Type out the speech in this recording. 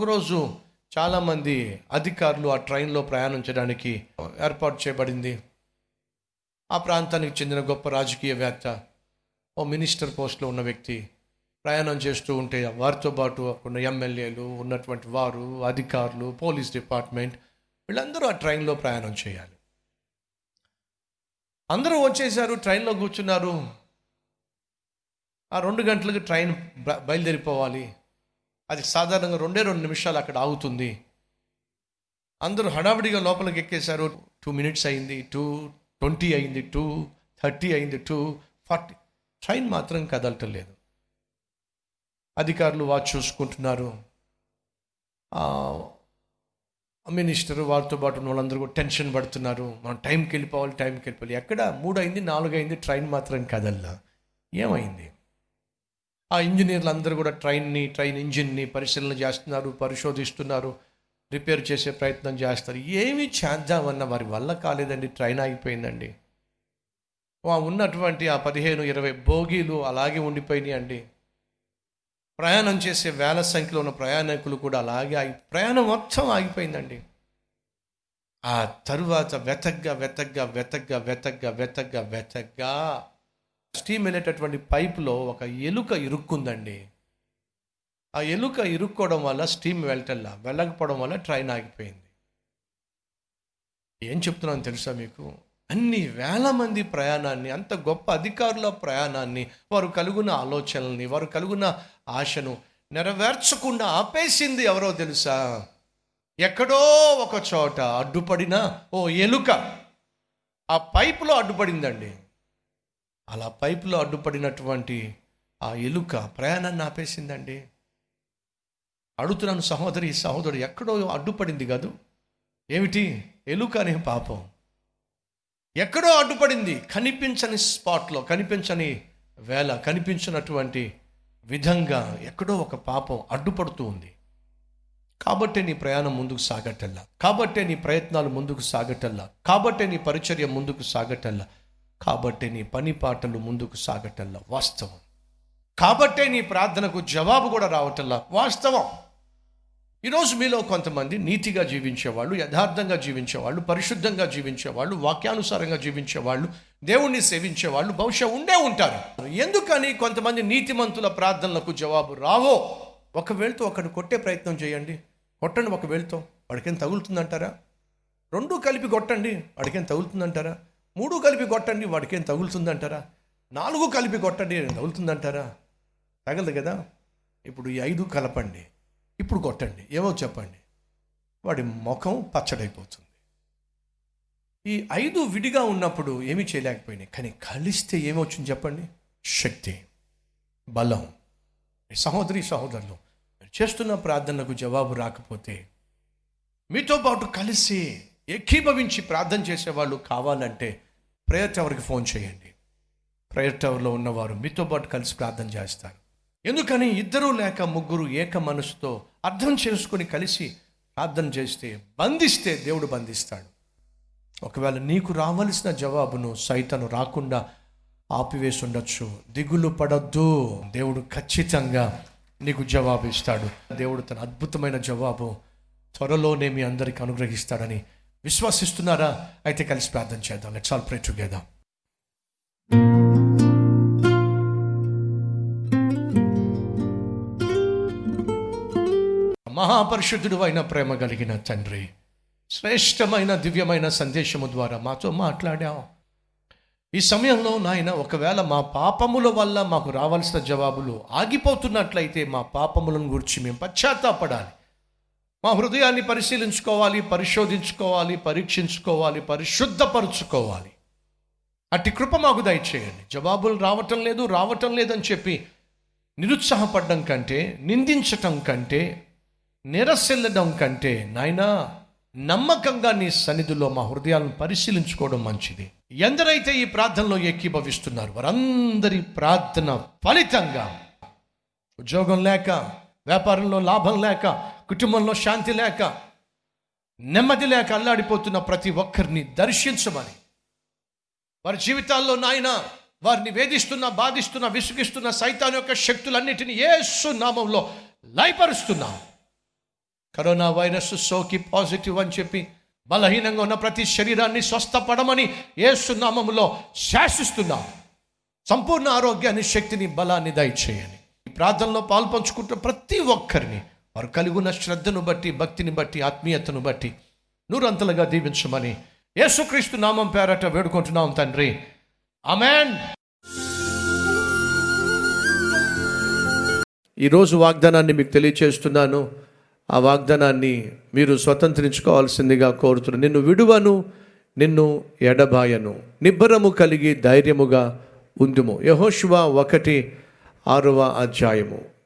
ఒకరోజు చాలామంది అధికారులు ఆ ట్రైన్లో ప్రయాణం చేయడానికి ఏర్పాటు చేయబడింది. ఆ ప్రాంతానికి చెందిన గొప్ప రాజకీయవేత్త ఓ మినిస్టర్ పోస్ట్లో ఉన్న వ్యక్తి ప్రయాణం చేస్తూ ఉంటే వారితో పాటు ఉన్న ఎమ్మెల్యేలు ఉన్నటువంటి వారు అధికారులు పోలీస్ డిపార్ట్మెంట్ వీళ్ళందరూ ఆ ట్రైన్లో ప్రయాణం చేయాలి. అందరూ వచ్చేసారు ట్రైన్లో కూర్చున్నారు. ఆ రెండు గంటలకు ట్రైన్ బ- బయలుదేరిపోవాలి. అది సాధారణంగా రెండే రెండు నిమిషాలు అక్కడ ఆగుతుంది. అందరూ హడావిడిగా లోపలికి ఎక్కేశారు. టూ మినిట్స్ అయింది టూ ట్వంటీ అయింది టూ థర్టీ అయింది టూ ఫార్టీ ట్రైన్ మాత్రం కదలటం లేదు. అధికారులు వాచ్ చూసుకుంటున్నారు. మినిస్టర్ వారితో పాటు ఉన్న వాళ్ళందరూ కూడా టెన్షన్ పడుతున్నారు. మనం టైంకి వెళ్ళిపోవాలి టైంకి వెళ్ళిపోవాలి. ఎక్కడ? మూడు అయింది నాలుగు అయింది ట్రైన్ మాత్రం కదల్లా. ఏమైంది? ఆ ఇంజనీర్లు అందరూ కూడా ట్రైన్ని ట్రైన్ ఇంజిన్ని పరిశీలన చేస్తున్నారు పరిశోధిస్తున్నారు రిపేర్ చేసే ప్రయత్నం చేస్తారు. ఏమి చేద్దామన్న వారి వల్ల కాలేదండి ట్రైన్ ఆగిపోయిందండి. ఉన్నటువంటి ఆ పదిహేను ఇరవై బోగీలు అలాగే ఉండిపోయినాయి అండి. ప్రయాణం చేసే వేల సంఖ్యలో ఉన్న ప్రయాణికులు కూడా అలాగే ఆగి ప్రయాణం మొత్తం ఆగిపోయిందండి. ఆ తరువాత వెతగ్గా వెతగ్గా వెతగ్గా వెతగ్గా వెతగ్గా వెతగ్గా స్టీమ్ వెళ్ళేటటువంటి పైపులో ఒక ఎలుక ఇరుక్కుందండి. ఆ ఎలుక ఇరుక్కోవడం వల్ల స్టీమ్ వెళ్ళటల్లా వెళ్ళకపోవడం వల్ల ట్రైన్ ఆగిపోయింది. ఏం చెప్తున్నాను తెలుసా మీకు? అన్ని వేల మంది ప్రయాణాన్ని అంత గొప్ప అధికారుల ప్రయాణాన్ని వారు కలుగున ఆలోచనల్ని వారు కలుగున ఆశను నెరవేర్చకుండా ఆపేసింది ఎవరో తెలుసా? ఎక్కడో ఒక చోట అడ్డుపడిన ఓ ఎలుక. ఆ పైపులో అడ్డుపడిందండి. అలా పైపులో అడ్డుపడినటువంటి ఆ ఎలుక ప్రయాణాన్ని ఆపేసిందండి అడుగుతున్నాను సహోదరి సహోదరుడు ఎక్కడో అడ్డుపడింది కాదు. ఏమిటి? ఎలుక అనే పాపం. ఎక్కడో అడ్డుపడింది. కనిపించని స్పాట్లో కనిపించని వేళ కనిపించినటువంటి విధంగా ఎక్కడో ఒక పాపం అడ్డుపడుతూ ఉంది. కాబట్టే నీ ప్రయాణం ముందుకు సాగటల్లా. కాబట్టే నీ ప్రయత్నాలు ముందుకు సాగటల్లా. కాబట్టే నీ పరిచర్య ముందుకు సాగటల్లా. కాబట్టే నీ పని పాటలు ముందుకు సాగటల్లా వాస్తవం. కాబట్టే నీ ప్రార్థనకు జవాబు కూడా రావటల్లా వాస్తవం. ఈరోజు మీలో కొంతమంది నీతిగా జీవించేవాళ్ళు యథార్థంగా జీవించేవాళ్ళు పరిశుద్ధంగా జీవించేవాళ్ళు వాక్యానుసారంగా జీవించేవాళ్ళు దేవుణ్ణి సేవించేవాళ్ళు బహుశా ఉండే ఉంటారు. ఎందుకని కొంతమంది నీతిమంతుల ప్రార్థనలకు జవాబు రావో? ఒకవేళతో ఒకడు కొట్టే ప్రయత్నం చేయండి. కొట్టండి ఒక వేళతో వాడికేం తగులుతుందంటారా? రెండు కలిపి కొట్టండి. వాడికేం తగులుతుందంటారా? మూడు కలిపి కొట్టండి వాడికేం తగులుతుందంటారా? నాలుగు కలిపి కొట్టండి తగులుతుందంటారా? తగలదు కదా. ఇప్పుడు ఈ ఐదు కలపండి ఇప్పుడు కొట్టండి ఏమో చెప్పండి. వాడి ముఖం పచ్చడైపోతుంది. ఈ ఐదు విడిగా ఉన్నప్పుడు ఏమీ చేయలేకపోయినాయి. కానీ కలిస్తే ఏమొచ్చింది చెప్పండి? శక్తి బలం. సహోదరి సహోదరులు చేస్తున్న ప్రార్థనలకు జవాబు రాకపోతే మీతో పాటు కలిసి ఏకీభవించి ప్రార్థన చేసేవాళ్ళు కావాలంటే ప్రేయర్ టవర్కి ఫోన్ చేయండి. ప్రేయర్ టవర్లో ఉన్నవారు మీతో పాటు కలిసి ప్రార్థన చేస్తారు. ఎందుకని ఇద్దరు లేక ముగ్గురు ఏక మనసుతో అర్థం చేసుకుని కలిసి ప్రార్థన చేస్తే బంధిస్తే దేవుడు బంధిస్తాడు. ఒకవేళ నీకు రావలసిన జవాబును సైతను రాకుండా ఆపివేసి ఉండొచ్చు దిగులు పడద్దు. దేవుడు ఖచ్చితంగా నీకు జవాబు ఇస్తాడు. దేవుడు తన అద్భుతమైన జవాబు త్వరలోనే మీ అందరికి అనుగ్రహిస్తాడని విశ్వసిస్తున్నారా? అయితే కలిసి ప్రార్థన చేద్దాం. లెట్స్ ఆల్ ప్రే టుగెదర్ మహాపరిశుద్ధుడు అయిన ప్రేమ కలిగిన తండ్రి శ్రేష్టమైన దివ్యమైన సందేశము ద్వారా మాతో మాట్లాడావు. ఈ సమయంలో నాయన ఒకవేళ మా పాపముల వల్ల మాకు రావాల్సిన జవాబులు ఆగిపోతున్నట్లయితే మా పాపములను గురించి మేము పశ్చాత్తాపడాలి. మా హృదయాన్ని పరిశీలించుకోవాలి పరిశోధించుకోవాలి పరీక్షించుకోవాలి పరిశుద్ధపరుచుకోవాలి. అట్టి కృప మాకు దయచేయండి. జవాబులు రావటం లేదు రావటం లేదని చెప్పి నిరుత్సాహపడడం కంటే నిందించటం కంటే నిరసిల్లడం కంటే నాయనా నమ్మకంగా నీ సన్నిధిలో మా హృదయాలను పరిశీలించుకోవడం మంచిది. ఎందరైతే ఈ ప్రార్థనలో ఏకీభవిస్తున్నారు వారందరి ప్రార్థన ఫలితంగా ఉద్యోగం లేక వ్యాపారంలో లాభం లేక కుటుంబంలో శాంతి లేక నెమ్మది లేక అల్లాడిపోతున్న ప్రతి ఒక్కరిని దర్శించమని. వారి జీవితాల్లో నాయన వారిని వేధిస్తున్న బాధిస్తున్న విసుగిస్తున్న సైతాన్ యొక్క శక్తులన్నిటిని ఏసు నామంలో లయపరుస్తున్నాం. కరోనా వైరస్ సోకి పాజిటివ్ అని చెప్పి బలహీనంగా ఉన్న ప్రతి శరీరాన్ని స్వస్థపడమని ఏసునామములో శాసిస్తున్నాం. సంపూర్ణ ఆరోగ్యాన్ని శక్తిని బలాన్ని దయచేయని. ప్రార్థనలో పాల్పంచుకుంటున్న ప్రతి ఒక్కరిని వారు కలిగి ఉన్న శ్రద్ధను బట్టి భక్తిని బట్టి ఆత్మీయతను బట్టి నూరంతలుగా దీవించమని యేసుక్రీస్తు నామం పేరట వేడుకుంటున్నాం తండ్రి. అమెన్ ఈరోజు వాగ్దానాన్ని మీకు తెలియచేస్తున్నాను. ఆ వాగ్దానాన్ని మీరు స్వతంత్రించుకోవాల్సిందిగా కోరుతున్నాను నిన్ను విడువను నిన్ను ఎడబాయను. నిబ్బరము కలిగి ధైర్యముగా ఉందుము. యహోశివ ఒకటి ఆరవ అధ్యాయము